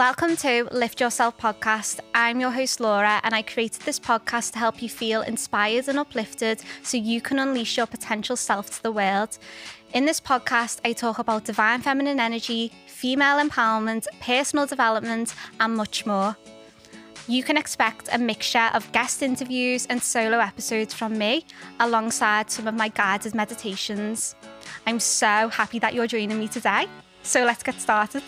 Welcome to Lift Yourself podcast. I'm your host, Laura, and I created this podcast to help you feel inspired and uplifted so you can unleash your potential self to the world. In this podcast, I talk about divine feminine energy, female empowerment, personal development, and much more. You can expect a mixture of guest interviews and solo episodes from me, alongside some of my guided meditations. I'm so happy that you're joining me today. So let's get started.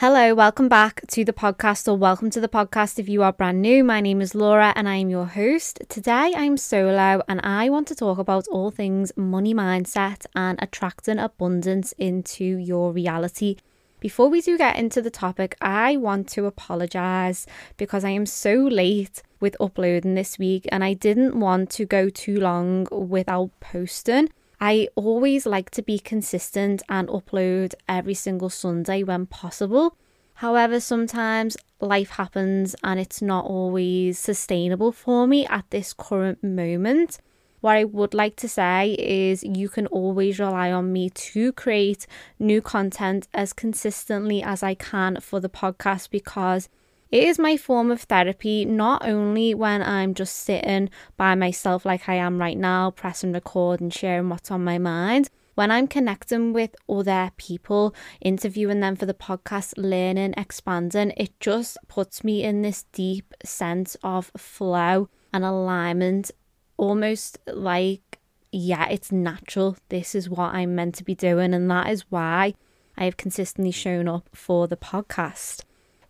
Hello, welcome back to the podcast, or welcome to the podcast if you are brand new. My name is Laura and I am your host. Today I'm solo and I want to talk about all things money mindset and attracting abundance into your reality. Before we do get into the topic, I want to apologize because I am so late with uploading this week and I didn't want to go too long without posting. I always like to be consistent and upload every single Sunday when possible. However, sometimes life happens and it's not always sustainable for me at this current moment. What I would like to say is you can always rely on me to create new content as consistently as I can for the podcast because it is my form of therapy, not only when I'm just sitting by myself like I am right now, pressing record and sharing what's on my mind. When I'm connecting with other people, interviewing them for the podcast, learning, expanding, it just puts me in this deep sense of flow and alignment, almost like, yeah, it's natural. This is what I'm meant to be doing. And that is why I have consistently shown up for the podcast.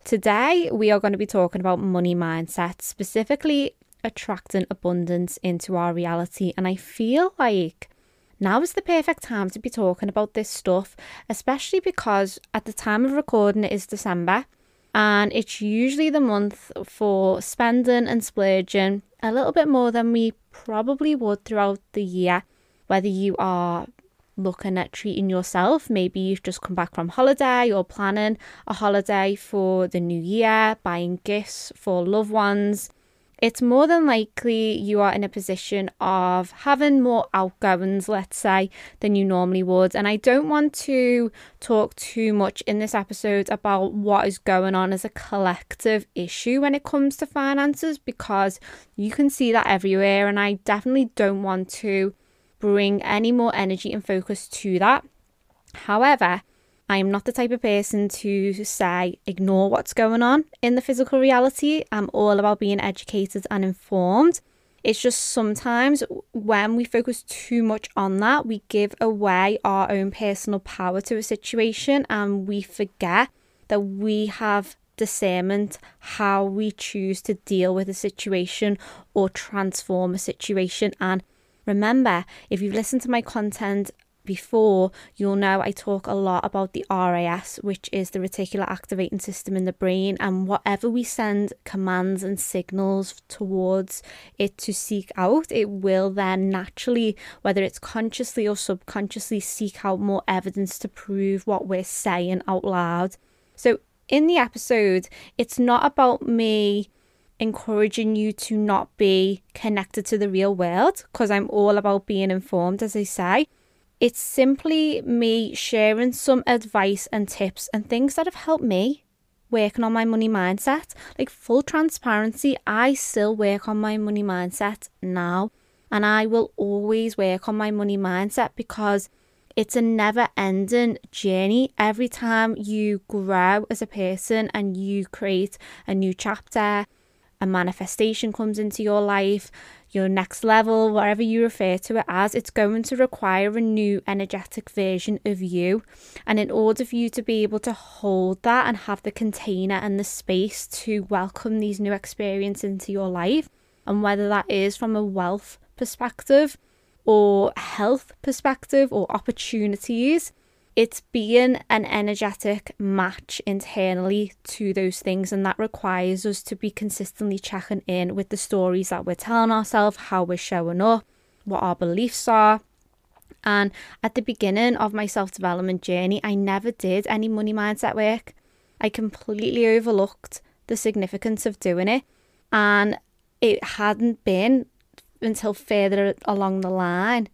Today, we are going to be talking about money mindset, specifically attracting abundance into our reality. And I feel like now is the perfect time to be talking about this stuff, especially because at the time of recording it is December and it's usually the month for spending and splurging a little bit more than we probably would throughout the year, whether you are looking at treating yourself. Maybe you've just come back from holiday or planning a holiday for the new year, buying gifts for loved ones. It's more than likely you are in a position of having more outgoings, let's say, than you normally would. And I don't want to talk too much in this episode about what is going on as a collective issue when it comes to finances because you can see that everywhere. And I definitely don't want to bring any more energy and focus to that. However, I am not the type of person to say ignore what's going on in the physical reality. I'm all about being educated and informed. It's just sometimes when we focus too much on that, we give away our own personal power to a situation and we forget that we have discernment how we choose to deal with a situation or transform a situation. And Remember, if you've listened to my content before, you'll know I talk a lot about the RAS, which is the reticular activating system in the brain, and whatever we send commands and signals towards it to seek out, it will then naturally, whether it's consciously or subconsciously, seek out more evidence to prove what we're saying out loud. So, in the episode, it's not about me encouraging you to not be connected to the real world because I'm all about being informed, as I say. It's simply me sharing some advice and tips and things that have helped me working on my money mindset. Like full transparency, I still work on my money mindset now, and I will always work on my money mindset because it's a never ending journey. Every time you grow as a person and you create a new chapter, a manifestation comes into your life, your next level, whatever you refer to it as, it's going to require a new energetic version of you. And in order for you to be able to hold that and have the container and the space to welcome these new experiences into your life, and whether that is from a wealth perspective or health perspective or opportunities, it's being an energetic match internally to those things, and that requires us to be consistently checking in with the stories that we're telling ourselves, how we're showing up, what our beliefs are. And at the beginning of my self development journey, I never did any money mindset work. I completely overlooked the significance of doing it, and it hadn't been until further along the line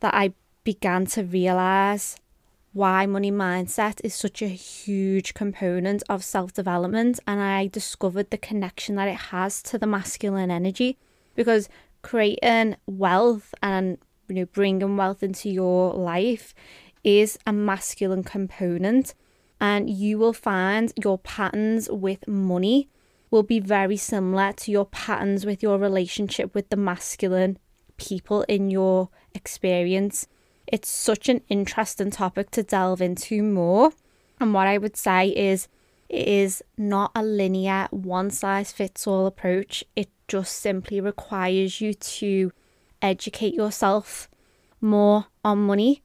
that I began to realize why money mindset is such a huge component of self development. And I discovered the connection that it has to the masculine energy because creating wealth and you know bringing wealth into your life is a masculine component and you will find your patterns with money will be very similar to your patterns with your relationship with the masculine people in your experience. It's such an interesting topic to delve into more. And what I would say is, it is not a linear, one size fits all approach. It just simply requires you to educate yourself more on money,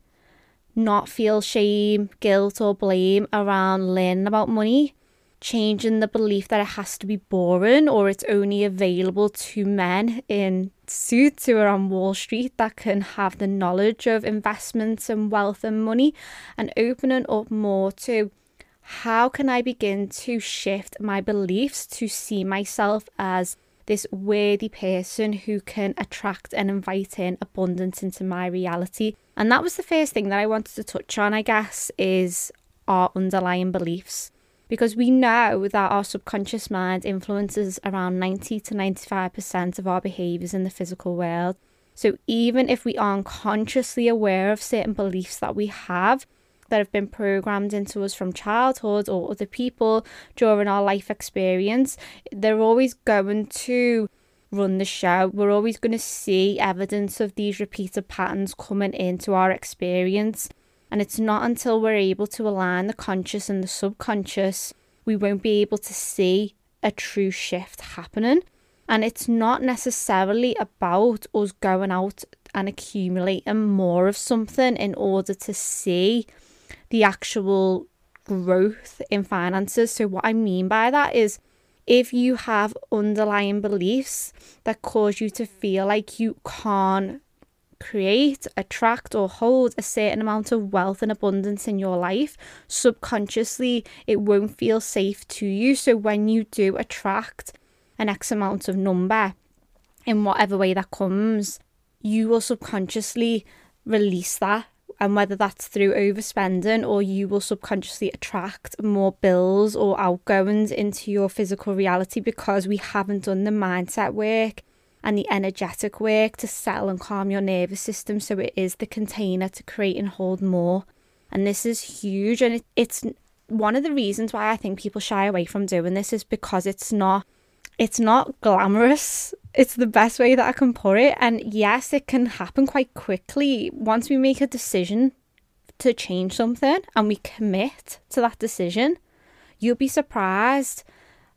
not feel shame, guilt, or blame around learning about money, changing the belief that it has to be boring or it's only available to men in suits who are on Wall Street that can have the knowledge of investments and wealth and money and opening up more to how can I begin to shift my beliefs to see myself as this worthy person who can attract and invite in abundance into my reality. And that was the first thing that I wanted to touch on, I guess, is our underlying beliefs because we know that our subconscious mind influences around 90 to 95% of our behaviors in the physical world. So even if we aren't consciously aware of certain beliefs that we have that have been programmed into us from childhood or other people during our life experience, they're always going to run the show. We're always going to see evidence of these repeated patterns coming into our experience. And it's not until we're able to align the conscious and the subconscious, we won't be able to see a true shift happening. And it's not necessarily about us going out and accumulating more of something in order to see the actual growth in finances. So, what I mean by that is if you have underlying beliefs that cause you to feel like you can't create, attract, or hold a certain amount of wealth and abundance in your life, subconsciously it won't feel safe to you. So when you do attract an X amount of number in whatever way that comes, you will subconsciously release that. And whether that's through overspending or you will subconsciously attract more bills or outgoings into your physical reality because we haven't done the mindset work and the energetic work to settle and calm your nervous system so it is the container to create and hold more. And this is huge. And it, it's one of the reasons why I think people shy away from doing this is because it's not it's not glamorous. It's the best way that I can put it. And yes, it can happen quite quickly once we make a decision to change something and we commit to that decision. You'll be surprised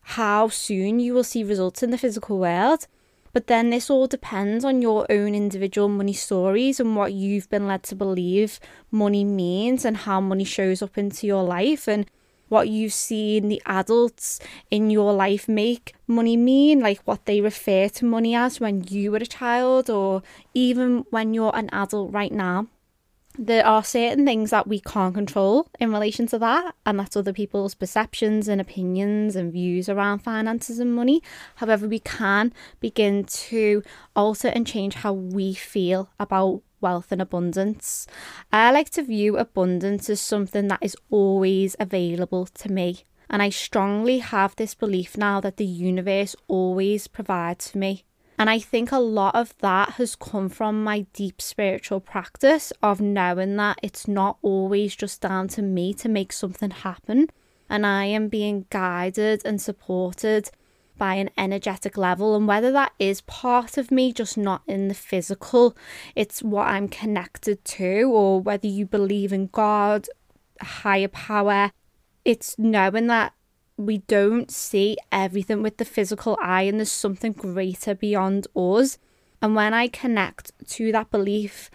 how soon you will see results in the physical world. But then this all depends on your own individual money stories and what you've been led to believe money means and how money shows up into your life and what you've seen the adults in your life make money mean, like what they refer to money as when you were a child or even when you're an adult right now there are certain things that we can't control in relation to that, and that's other people's perceptions and opinions and views around finances and money. However, we can begin to alter and change how we feel about wealth and abundance. I like to view abundance as something that is always available to me. And I strongly have this belief now that the universe always provides for me. And I think a lot of that has come from my deep spiritual practice of knowing that it's not always just down to me to make something happen. And I am being guided and supported by an energetic level. And whether that is part of me, just not in the physical, it's what I'm connected to, or whether you believe in God, higher power, it's knowing that we don't see everything with the physical eye and there's something greater beyond us. And when I connect to that belief,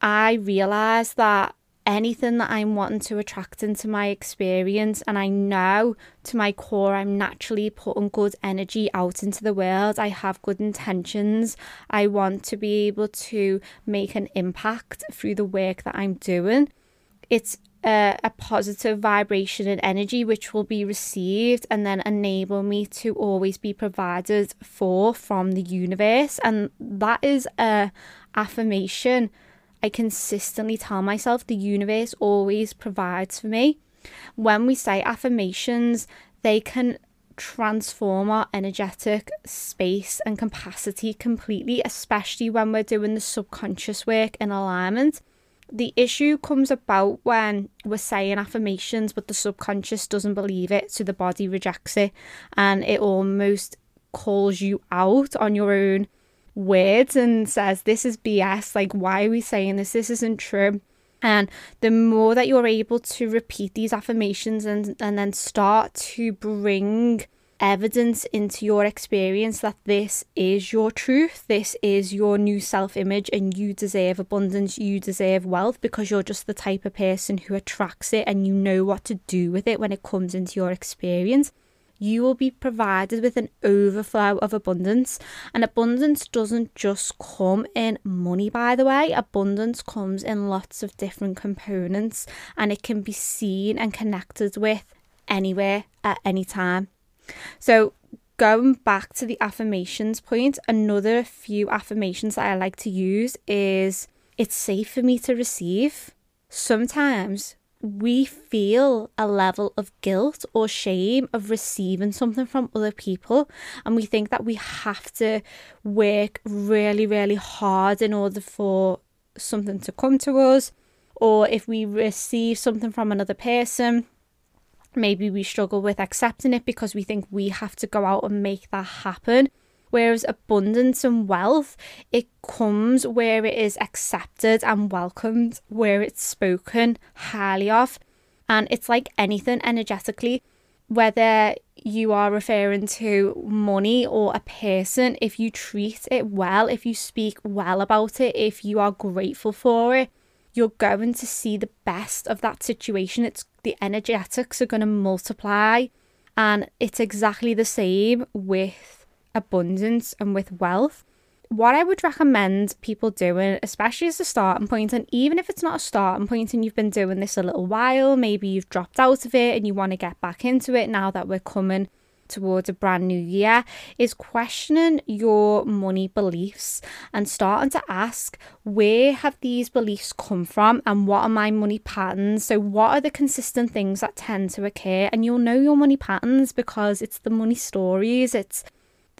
I realize that anything that I'm wanting to attract into my experience, and I know to my core I'm naturally putting good energy out into the world. I have good intentions. I want to be able to make an impact through the work that I'm doing. It's a, a positive vibration and energy which will be received and then enable me to always be provided for from the universe and that is a affirmation I consistently tell myself the universe always provides for me. When we say affirmations, they can transform our energetic space and capacity completely, especially when we're doing the subconscious work in alignment. The issue comes about when we're saying affirmations, but the subconscious doesn't believe it, so the body rejects it, and it almost calls you out on your own words and says, This is BS. Like, why are we saying this? This isn't true. And the more that you're able to repeat these affirmations and, and then start to bring evidence into your experience that this is your truth, this is your new self image, and you deserve abundance, you deserve wealth because you're just the type of person who attracts it and you know what to do with it when it comes into your experience you will be provided with an overflow of abundance. And abundance doesn't just come in money, by the way, abundance comes in lots of different components and it can be seen and connected with anywhere at any time. So, going back to the affirmations point, another few affirmations that I like to use is it's safe for me to receive. Sometimes we feel a level of guilt or shame of receiving something from other people and we think that we have to work really really hard in order for something to come to us or if we receive something from another person maybe we struggle with accepting it because we think we have to go out and make that happen Whereas abundance and wealth, it comes where it is accepted and welcomed, where it's spoken highly of. And it's like anything energetically, whether you are referring to money or a person, if you treat it well, if you speak well about it, if you are grateful for it, you're going to see the best of that situation. It's the energetics are going to multiply. And it's exactly the same with abundance and with wealth, what I would recommend people doing, especially as a starting point, and even if it's not a starting point and you've been doing this a little while, maybe you've dropped out of it and you want to get back into it now that we're coming towards a brand new year, is questioning your money beliefs and starting to ask where have these beliefs come from and what are my money patterns? So, what are the consistent things that tend to occur? And you'll know your money patterns because it's the money stories, it's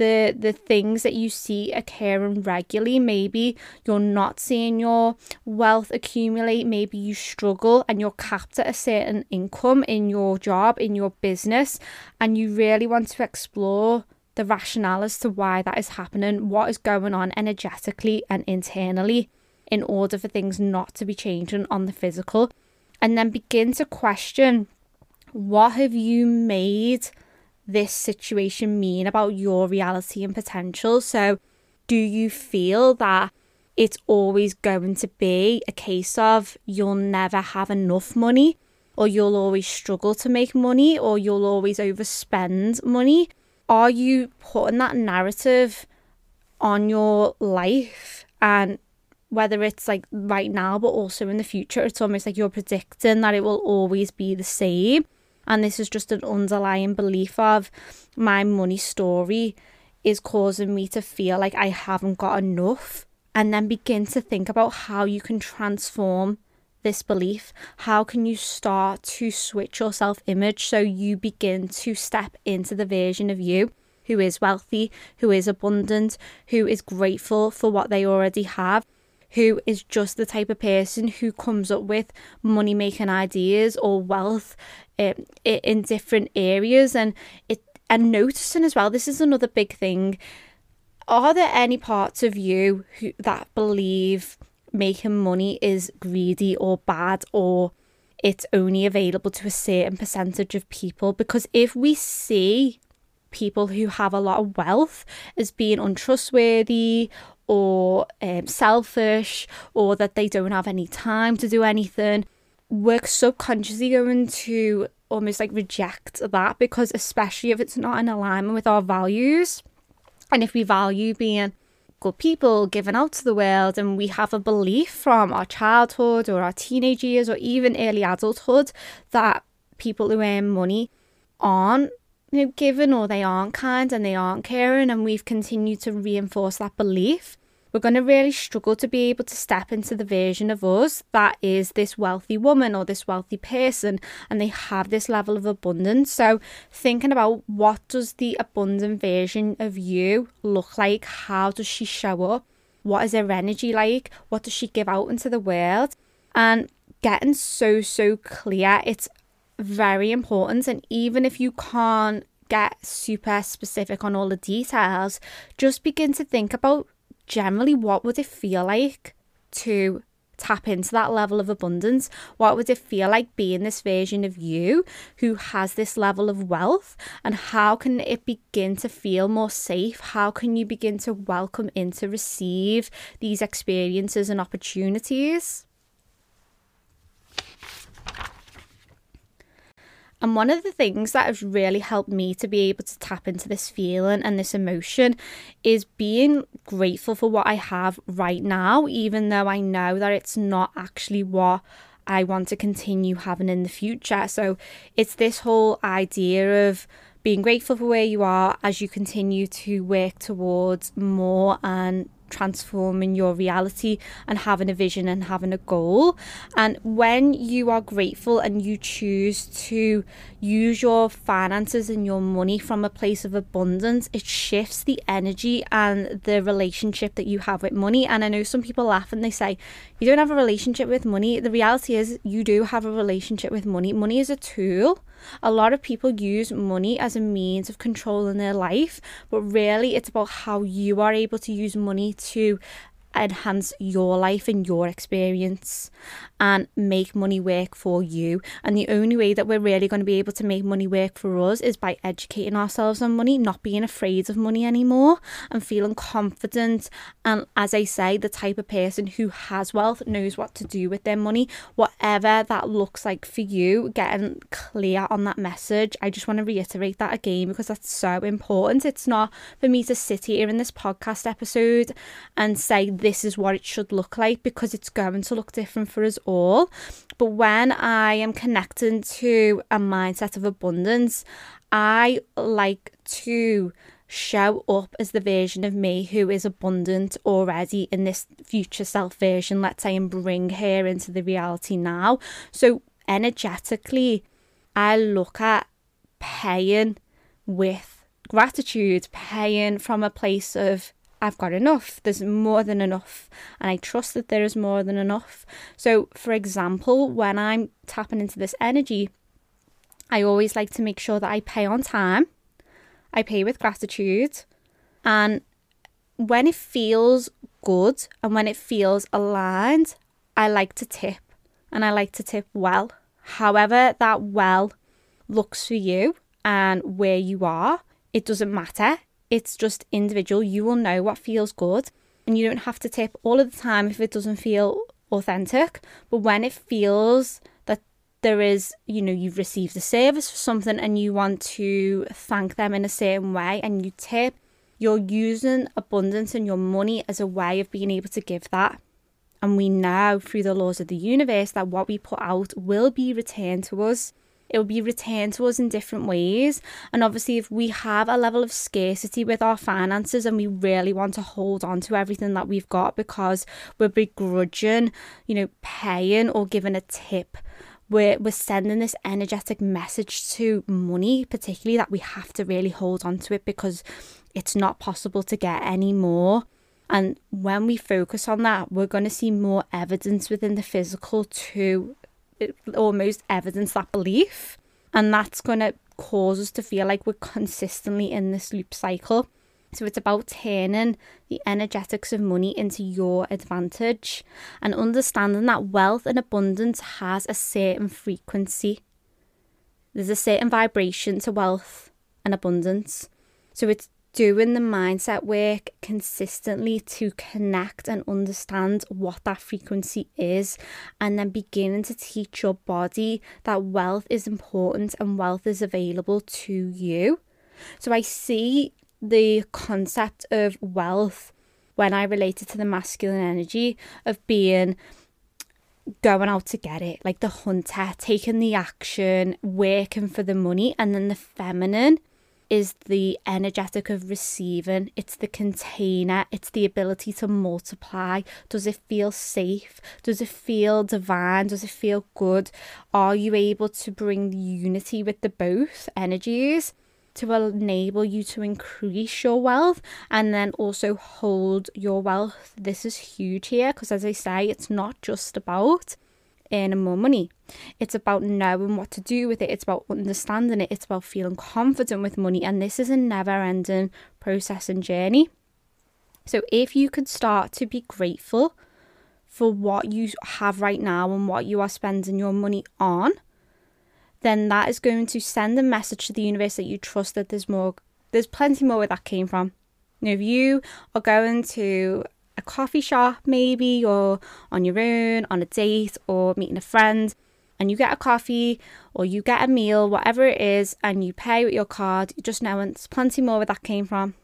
the the things that you see occurring regularly. Maybe you're not seeing your wealth accumulate. Maybe you struggle and you're capped at a certain income in your job in your business and you really want to explore the rationale as to why that is happening what is going on energetically and internally in order for things not to be changing on the physical. And then begin to question what have you made this situation mean about your reality and potential? So, do you feel that it's always going to be a case of you'll never have enough money, or you'll always struggle to make money, or you'll always overspend money? Are you putting that narrative on your life and whether it's like right now but also in the future it's almost like you're predicting that it will always be the same and this is just an underlying belief of my money story is causing me to feel like I haven't got enough. And then begin to think about how you can transform this belief. How can you start to switch your self image so you begin to step into the version of you who is wealthy, who is abundant, who is grateful for what they already have? Who is just the type of person who comes up with money making ideas or wealth um, in different areas. And it and noticing as well this is another big thing. Are there any parts of you who that believe making money is greedy or bad or it's only available to a certain percentage of people? Because if we see people who have a lot of wealth as being untrustworthy or um, selfish or that they don't have any time to do anything, we're subconsciously going to almost like reject that because, especially if it's not in alignment with our values, and if we value being good people given out to the world and we have a belief from our childhood or our teenage years or even early adulthood that people who earn money aren't you know, given or they aren't kind and they aren't caring and we've continued to reinforce that belief we're going to really struggle to be able to step into the version of us that is this wealthy woman or this wealthy person and they have this level of abundance. So, thinking about what does the abundant version of you look like? How does she show up? What is her energy like? What does she give out into the world? And getting so, so clear, it's very important. And even if you can't get super specific on all the details, just begin to think about generally what would it feel like to tap into that level of abundance? What would it feel like being this version of you who has this level of wealth? And how can it begin to feel more safe? How can you begin to welcome in to receive these experiences and opportunities? And one of the things that has really helped me to be able to tap into this feeling and this emotion is being grateful for what I have right now, even though I know that it's not actually what I want to continue having in the future. So it's this whole idea of being grateful for where you are as you continue to work towards more and transforming your reality and having a vision and having a goal. And when you are grateful and you choose to use your finances and your money from a place of abundance, it shifts the energy and the relationship that you have with money. And I know some people laugh and they say, You don't have a relationship with money. The reality is, you do have a relationship with money. Money is a tool a lot of people use money as a means of controlling their life, but really it's about how you are able to use money to enhance your life and your experience and make money work for you. And the only way that we're really going to be able to make money work for us is by educating ourselves on money, not being afraid of money anymore, and feeling confident. And as I say, the type of person who has wealth knows what to do with their money, whatever that looks like for you, getting clear on that message. I just want to reiterate that again because that's so important. It's not for me to sit here in this podcast episode and say this is what it should look like because it's going to look different for us all. But when I am connecting to a mindset of abundance, I like to show up as the version of me who is abundant already in this future self version, let's say, and bring her into the reality now. So, energetically, I look at paying with gratitude, paying from a place of I've got enough. There's more than enough. And I trust that there is more than enough. So, for example, when I'm tapping into this energy, I always like to make sure that I pay on time, I pay with gratitude. And when it feels good and when it feels aligned, I like to tip and I like to tip well. However, that well looks for you and where you are, it doesn't matter it's just individual. You will know what feels good, and you don't have to tip all of the time if it doesn't feel authentic. But when it feels that there is, you know, you've received a service for something and you want to thank them in a certain way and you tip, you're using abundance and your money as a way of being able to give that. And we know through the laws of the universe that what we put out will be returned to us it will be returned to us in different ways. And obviously, if we have a level of scarcity with our finances and we really want to hold on to everything that we've got because we're begrudging, you know, paying or giving a tip, we're, we're sending this energetic message to money, particularly that we have to really hold on to it because it's not possible to get any more. And when we focus on that, we're going to see more evidence within the physical to almost evidence that belief. And that's going to cause us to feel like we're consistently in this loop cycle. So it's about turning the energetics of money into your advantage and understanding that wealth and abundance has a certain frequency. There's a certain vibration to wealth and abundance. So it's doing the mindset work consistently to connect and understand what that frequency is, and then beginning to teach your body that wealth is important and wealth is available to you. So I see the concept of wealth when I relate it to the masculine energy of being going out to get it, like the hunter, taking the action, working for the money, and then the feminine is the energetic of receiving, it's the container, it's the ability to multiply. Does it feel safe? Does it feel divine? Does it feel good? Are you able to bring unity with the both energies? to enable you to increase your wealth and then also hold your wealth. This is huge here because, as I say, it's not just about earning more money. It's about knowing what to do with it. It's about understanding it. It's about feeling confident with money. And this is a never ending process and journey. So, if you could start to be grateful for what you have right now and what you are spending your money on, then that is going to send a message to the universe that you trust that there's more, there's plenty more where that came from. Now, if you are going to a coffee shop, maybe, or on your own, on a date, or meeting a friend, and you get a coffee or you get a meal, whatever it is, and you pay with your card, just know it's plenty more where that came from.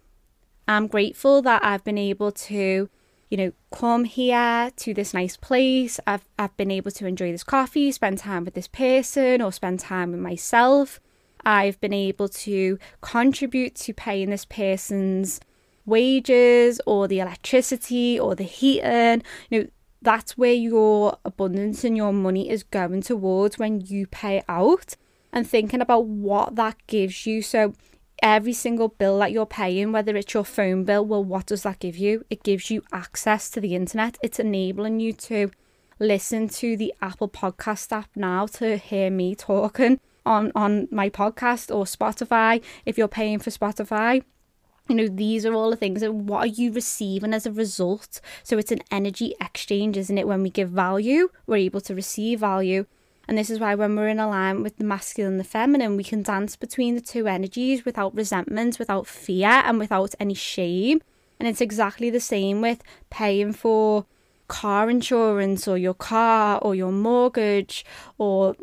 I'm grateful that I've been able to, you know, come here to this nice place. I've I've been able to enjoy this coffee, spend time with this person, or spend time with myself. I've been able to contribute to paying this person's wages or the electricity or the heating. You know, that's where your abundance and your money is going towards when you pay out and thinking about what that gives you. So, every single bill that you're paying, whether it's your phone bill, well, what does that give you? It gives you access to the internet, it's enabling you to listen to the Apple Podcast app now to hear me talking on on my podcast or Spotify if you're paying for Spotify you know these are all the things and what are you receiving as a result? So it's an energy exchange isn't it? When we give value we're able to receive value. And this is why when we're in alignment with the masculine and the feminine we can dance between the two energies without resentment without fear and without any shame. And it's exactly the same with paying for car insurance or your car or your mortgage or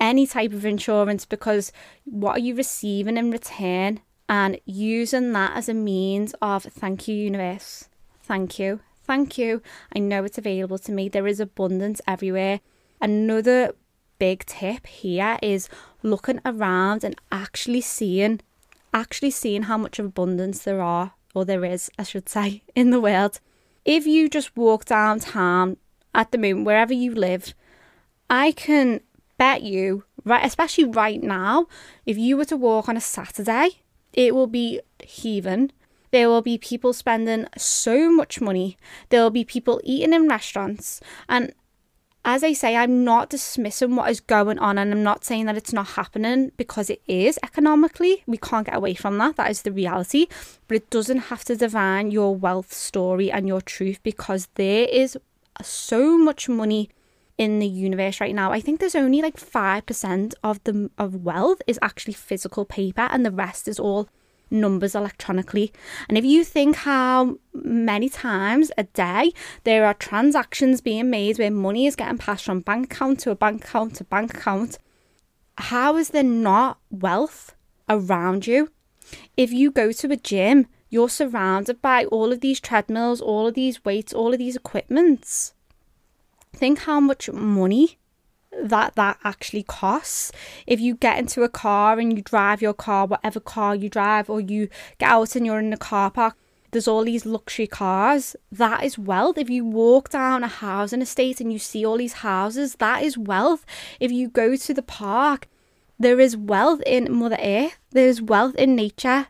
any type of insurance because what are you receiving in return and using that as a means of thank you, universe. Thank you. Thank you. I know it's available to me. There is abundance everywhere. Another big tip here is looking around and actually seeing actually seeing how much abundance there are or there is, I should say, in the world. If you just walk downtown at the moment, wherever you live, I can bet you, right, especially right now, if you were to walk on a Saturday, it will be heaving. There will be people spending so much money. There will be people eating in restaurants. And as I say, I'm not dismissing what is going on and I'm not saying that it's not happening because it is economically. We can't get away from that. That is the reality. But it doesn't have to define your wealth story and your truth because there is so much money in the universe right now. I think there's only like 5% of the of wealth is actually physical paper and the rest is all numbers electronically. And if you think how many times a day there are transactions being made where money is getting passed from bank account to a bank account to bank account, how is there not wealth around you? If you go to a gym, you're surrounded by all of these treadmills, all of these weights, all of these equipments think how much money that that actually costs. If you get into a car and you drive your car whatever car you drive or you get out and you're in a car park there's all these luxury cars. That is wealth. If you walk down a housing estate and you see all these houses that is wealth. If you go to the park there is wealth in mother earth. There's wealth in nature.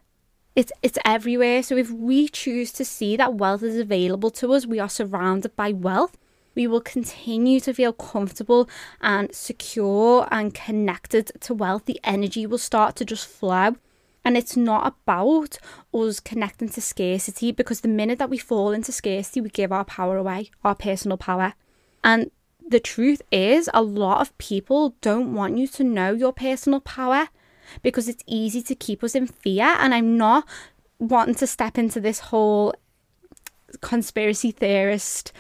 It's it's everywhere. So if we choose to see that wealth is available to us we are surrounded by wealth we will continue to feel comfortable and secure and connected to wealth. The energy will start to just flow. And it's not about us connecting to scarcity because the minute that we fall into scarcity, we give our power away, our personal power. And the truth is, a lot of people don't want you to know your personal power because it's easy to keep us in fear. And I'm not wanting to step into this whole conspiracy theorist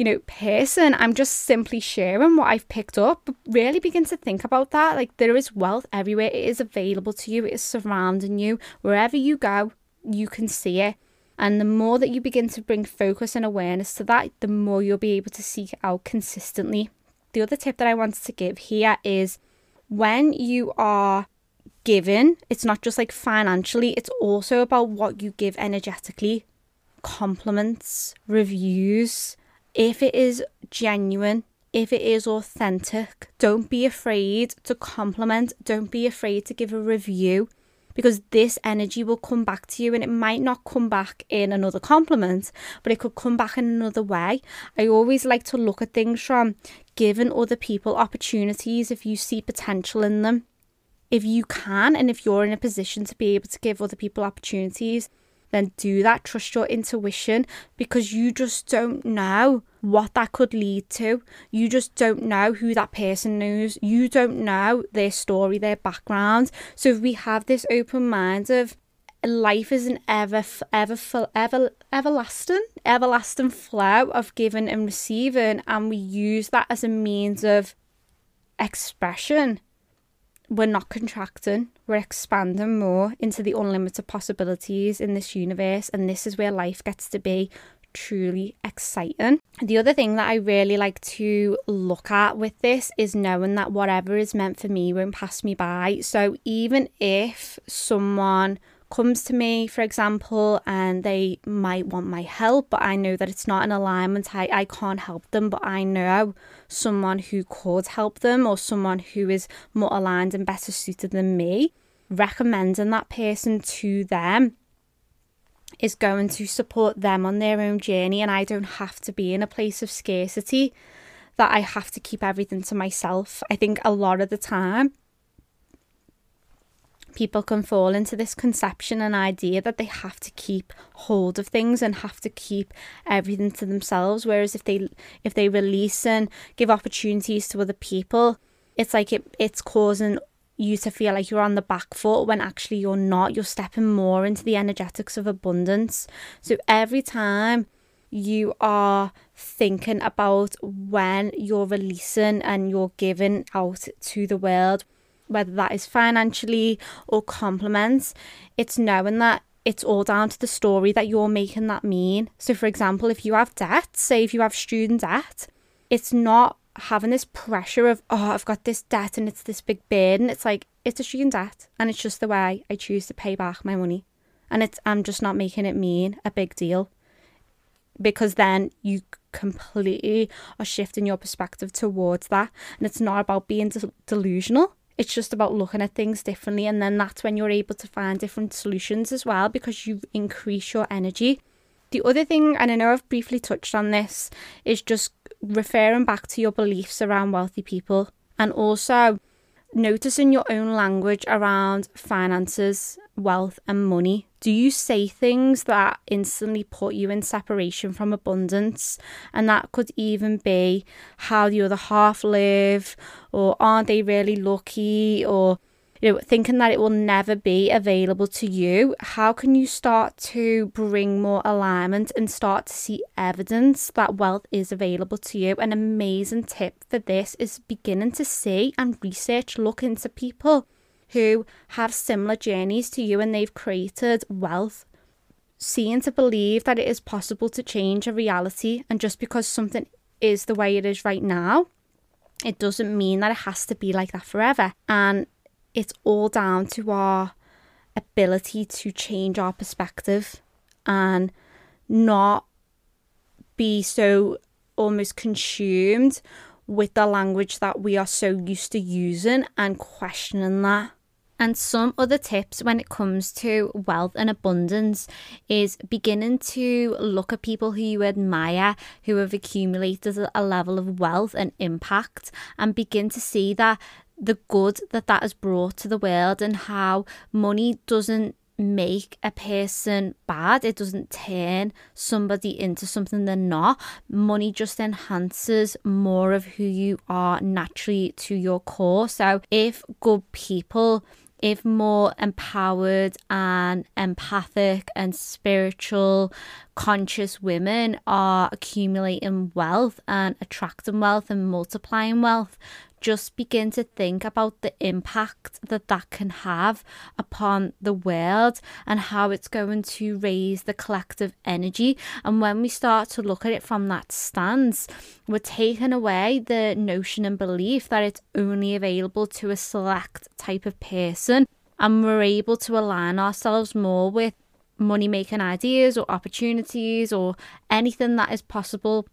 you know, person. I'm just simply sharing what I've picked up. But really begin to think about that. Like there is wealth everywhere. It is available to you. It is surrounding you. Wherever you go, you can see it. And the more that you begin to bring focus and awareness to that, the more you'll be able to seek out consistently. The other tip that I wanted to give here is when you are given, It's not just like financially, it's also about what you give energetically compliments, reviews. If it is genuine, if it is authentic, don't be afraid to compliment, don't be afraid to give a review because this energy will come back to you and it might not come back in another compliment, but it could come back in another way. I always like to look at things from giving other people opportunities if you see potential in them. If you can, and if you're in a position to be able to give other people opportunities, then do that. Trust your intuition because you just don't know what that could lead to. You just don't know who that person knows. You don't know their story, their background. So if we have this open mind of life is an ever, ever, ever, everlasting, everlasting flow of giving and receiving, and we use that as a means of expression we're not contracting, we're expanding more into the unlimited possibilities in this universe, and this is where life gets to be truly exciting. The other thing that I really like to look at with this is knowing that whatever is meant for me won't pass me by. So even if someone comes to me, for example, and they might want my help, but I know that it's not in alignment. I, I can't help them, but I know someone who could help them or someone who is more aligned and better suited than me. Recommending that person to them is going to support them on their own journey, and I don't have to be in a place of scarcity that I have to keep everything to myself. I think a lot of the time, people can fall into this conception and idea that they have to keep hold of things and have to keep everything to themselves. Whereas if they if they release and give opportunities to other people it's like it it's causing you to feel like you're on the back foot when actually you're not. You're stepping more into the energetics of abundance. So every time you are thinking about when you're releasing and you're giving out to the world whether that is financially or compliments, it's knowing that it's all down to the story that you're making that mean. So, for example, if you have debt, say if you have student debt, it's not having this pressure of, oh, I've got this debt and it's this big burden. It's like, it's a student debt and it's just the way I choose to pay back my money. And it's, I'm just not making it mean a big deal because then you completely are shifting your perspective towards that. And it's not about being de- delusional it's just about looking at things differently. And then that's when you're able to find different solutions as well because you increase your energy. The other thing, and I know I've briefly touched on this, is just referring back to your beliefs around wealthy people and also noticing your own language around finances, wealth, and money. Do you say things that instantly put you in separation from abundance? And that could even be how the other half live, or aren't they really lucky, or you know, thinking that it will never be available to you, how can you start to bring more alignment and start to see evidence that wealth is available to you? An amazing tip for this is beginning to see and research, look into people who have similar journeys to you and they've created wealth. Seeing to believe that it is possible to change a reality, and just because something is the way it is right now, it doesn't mean that it has to be like that forever. And it's all down to our ability to change our perspective and not be so almost consumed with the language that we are so used to using and questioning that. And some other tips when it comes to wealth and abundance is beginning to look at people who you admire who have accumulated a level of wealth and impact and begin to see that the good that that has brought to the world and how money doesn't make a person bad. It doesn't turn somebody into something they're not. Money just enhances more of who you are naturally to your core. So if good people if more empowered and empathic and spiritual conscious women are accumulating wealth and attracting wealth and multiplying wealth just begin to think about the impact that that can have upon the world and how it's going to raise the collective energy. And when we start to look at it from that stance, we're taking away the notion and belief that it's only available to a select type of person and we're able to align ourselves more with money making ideas or opportunities or anything that is possible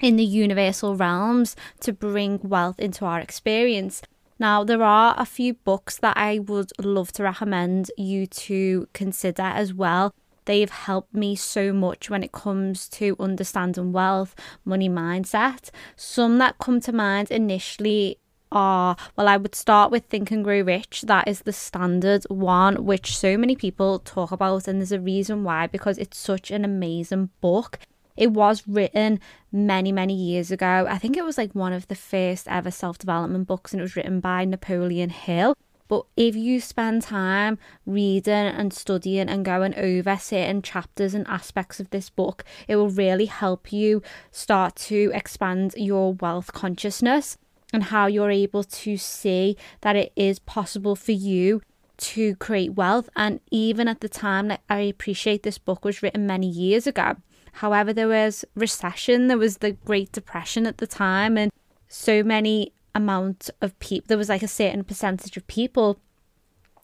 in the universal realms to bring wealth into our experience. Now, there are a few books that I would love to recommend you to consider as well. They've helped me so much when it comes to understanding wealth, money mindset. Some that come to mind initially are well, I would start with Think and Grow Rich. That is the standard one, which so many people talk about, and there's a reason why because it's such an amazing book. It was written many, many years ago. I think it was like one of the first ever self development books, and it was written by Napoleon Hill. But if you spend time reading and studying and going over certain chapters and aspects of this book, it will really help you start to expand your wealth consciousness and how you're able to see that it is possible for you to create wealth. And even at the time like I appreciate this book was written many years ago, However, there was recession, there was the Great Depression at the time, and so many amount of people, there was like a certain percentage of people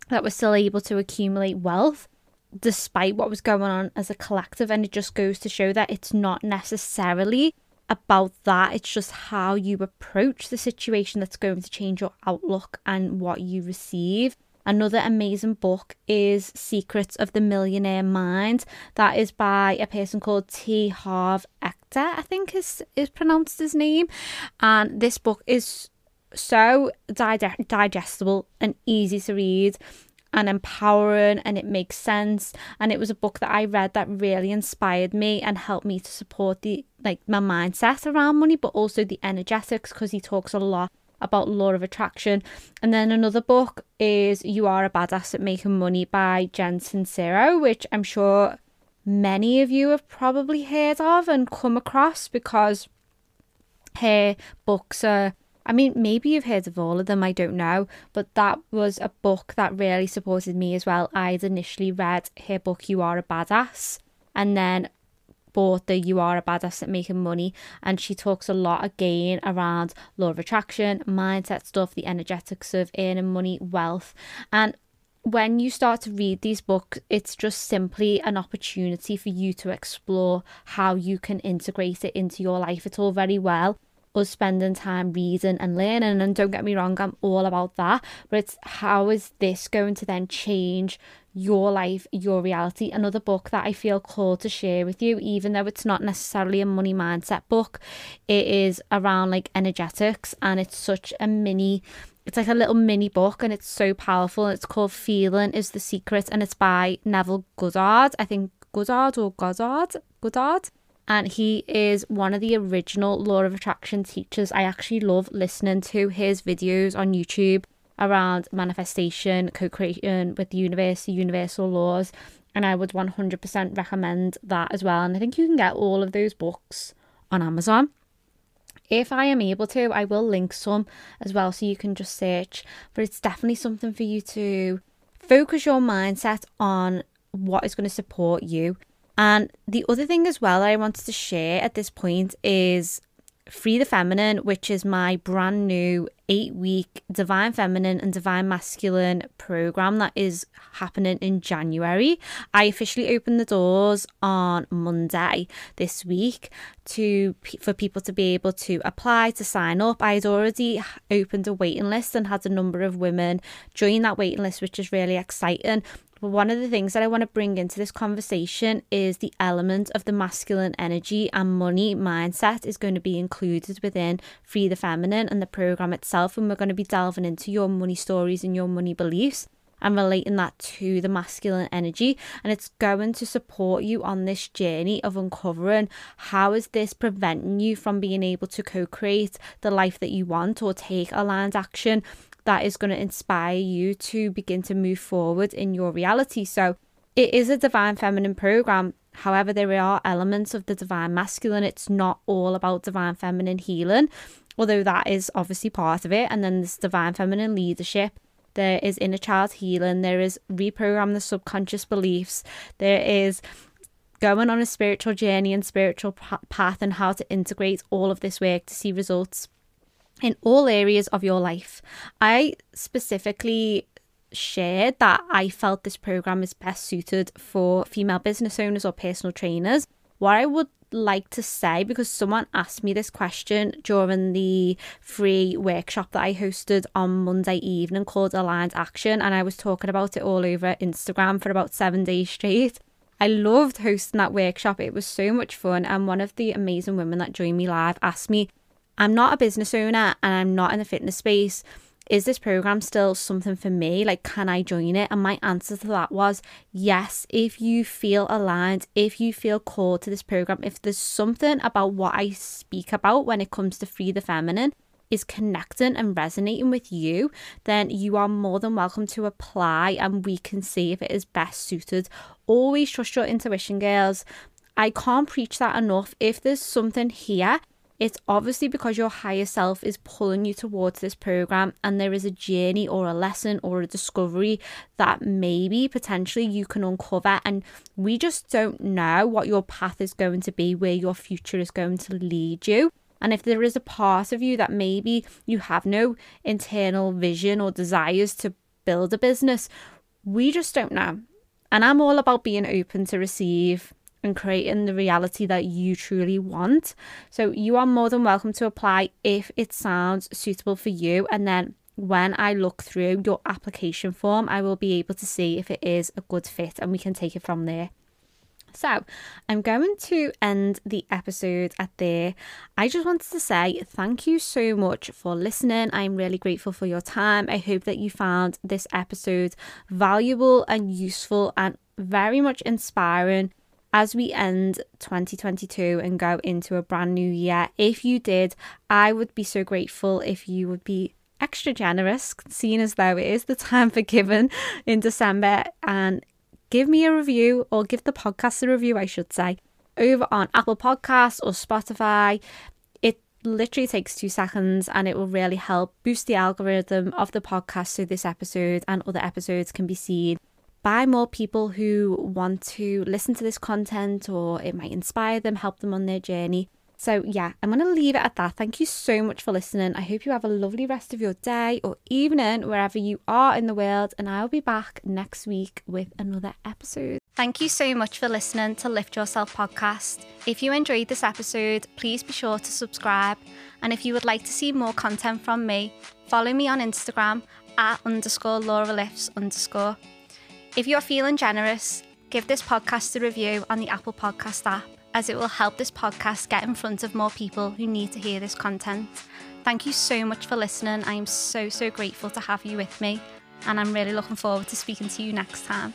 that were still able to accumulate wealth despite what was going on as a collective. And it just goes to show that it's not necessarily about that, it's just how you approach the situation that's going to change your outlook and what you receive. Another amazing book is Secrets of the Millionaire Mind. That is by a person called T. Harv Eker, I think is, is pronounced his name. And this book is so digestible and easy to read and empowering and it makes sense and it was a book that I read that really inspired me and helped me to support the like my mindset around money but also the energetics because he talks a lot about law of attraction. And then another book is You Are a Badass at Making Money by Jen Sincero, which I'm sure many of you have probably heard of and come across because her books are I mean, maybe you've heard of all of them, I don't know, but that was a book that really supported me as well. I'd initially read her book, You Are a Badass, and then bought the You Are a Badass at Making Money. And she talks a lot again around law of attraction, mindset stuff, the energetics of earning money, wealth. And when you start to read these books, it's just simply an opportunity for you to explore how you can integrate it into your life. It's all very well us spending time reading and learning. And don't get me wrong, I'm all about that. But it's how is this going to then change your life, your reality. Another book that I feel called to share with you, even though it's not necessarily a money mindset book, it is around like energetics and it's such a mini it's like a little mini book and it's so powerful. It's called Feeling is the Secret and it's by Neville Goddard. I think Goddard or Goddard? Goddard? And he is one of the original Law of Attraction teachers. I actually love listening to his videos on YouTube around manifestation, co creation with the universe, the universal laws. And I would 100% recommend that as well. And I think you can get all of those books on Amazon. If I am able to, I will link some as well so you can just search. But it's definitely something for you to focus your mindset on what is going to support you. And the other thing as well that I wanted to share at this point is Free the Feminine, which is my brand new eight week Divine Feminine and Divine Masculine program that is happening in January. I officially opened the doors on Monday this week to for people to be able to apply to sign up. I had already opened a waiting list and had a number of women join that waiting list, which is really exciting. One of the things that I want to bring into this conversation is the element of the masculine energy and money mindset is going to be included within Free the Feminine and the program itself. And we're going to be delving into your money stories and your money beliefs and relating that to the masculine energy and it's going to support you on this journey of uncovering how is this preventing you from being able to co-create the life that you want or take aligned action that is going to inspire you to begin to move forward in your reality. So, it is a divine feminine program. However, there are elements of the divine masculine. It's not all about divine feminine healing, although that is obviously part of it. And then there's divine feminine leadership. There is inner child healing. There is reprogram the subconscious beliefs. There is going on a spiritual journey and spiritual path and how to integrate all of this work to see results in all areas of your life. I specifically shared that I felt this program is best suited for female business owners or personal trainers. What I would like to say because someone asked me this question during the free workshop that I hosted on Monday evening called Aligned Action, and I was talking about it all over Instagram for about seven days straight. I loved hosting that workshop, it was so much fun. And one of the amazing women that joined me live asked me, I'm not a business owner and I'm not in the fitness space is this program still something for me? Like, can I join it? And my answer to that was yes. If you feel aligned, if you feel called to this program, if there's something about what I speak about when it comes to free the feminine is connecting and resonating with you, then you are more than welcome to apply and we can see if it is best suited. Always trust your intuition, girls. I can't preach that enough. If there's something here it's obviously because your higher self is pulling you towards this program, and there is a journey or a lesson or a discovery that maybe potentially you can uncover. And we just don't know what your path is going to be, where your future is going to lead you. And if there is a part of you that maybe you have no internal vision or desires to build a business, we just don't know. And I'm all about being open to receive and creating the reality that you truly want. So you are more than welcome to apply if it sounds suitable for you. And then when I look through your application form, I will be able to see if it is a good fit and we can take it from there. So, I'm going to end the episode at there. I just wanted to say thank you so much for listening. I'm really grateful for your time. I hope that you found this episode valuable and useful and very much inspiring as we end 2022 and go into a brand new year. If you did, I would be so grateful if you would be extra generous, seeing as though it is the time for giving in December, and give me a review or give the podcast a review, I should say, over on Apple Podcasts or Spotify. It literally takes two seconds and it will really help boost the algorithm of the podcast so this episode and other episodes can be seen by more people who want to listen to this content or it might inspire them, help them on their journey. So, yeah, I'm going to leave it at that. Thank you so much for listening. I hope you have a lovely rest of your day or evening wherever you are in the world, and I'll be back next week with another episode. Thank you so much for listening to Lift Yourself podcast. If you enjoyed this episode, please be sure to subscribe. And if you would like to see more content from me, follow me on Instagram at underscore Laura Lifts underscore. If you're feeling generous, give this podcast a review on the Apple Podcast app, as it will help this podcast get in front of more people who need to hear this content. Thank you so much for listening. I am so, so grateful to have you with me, and I'm really looking forward to speaking to you next time.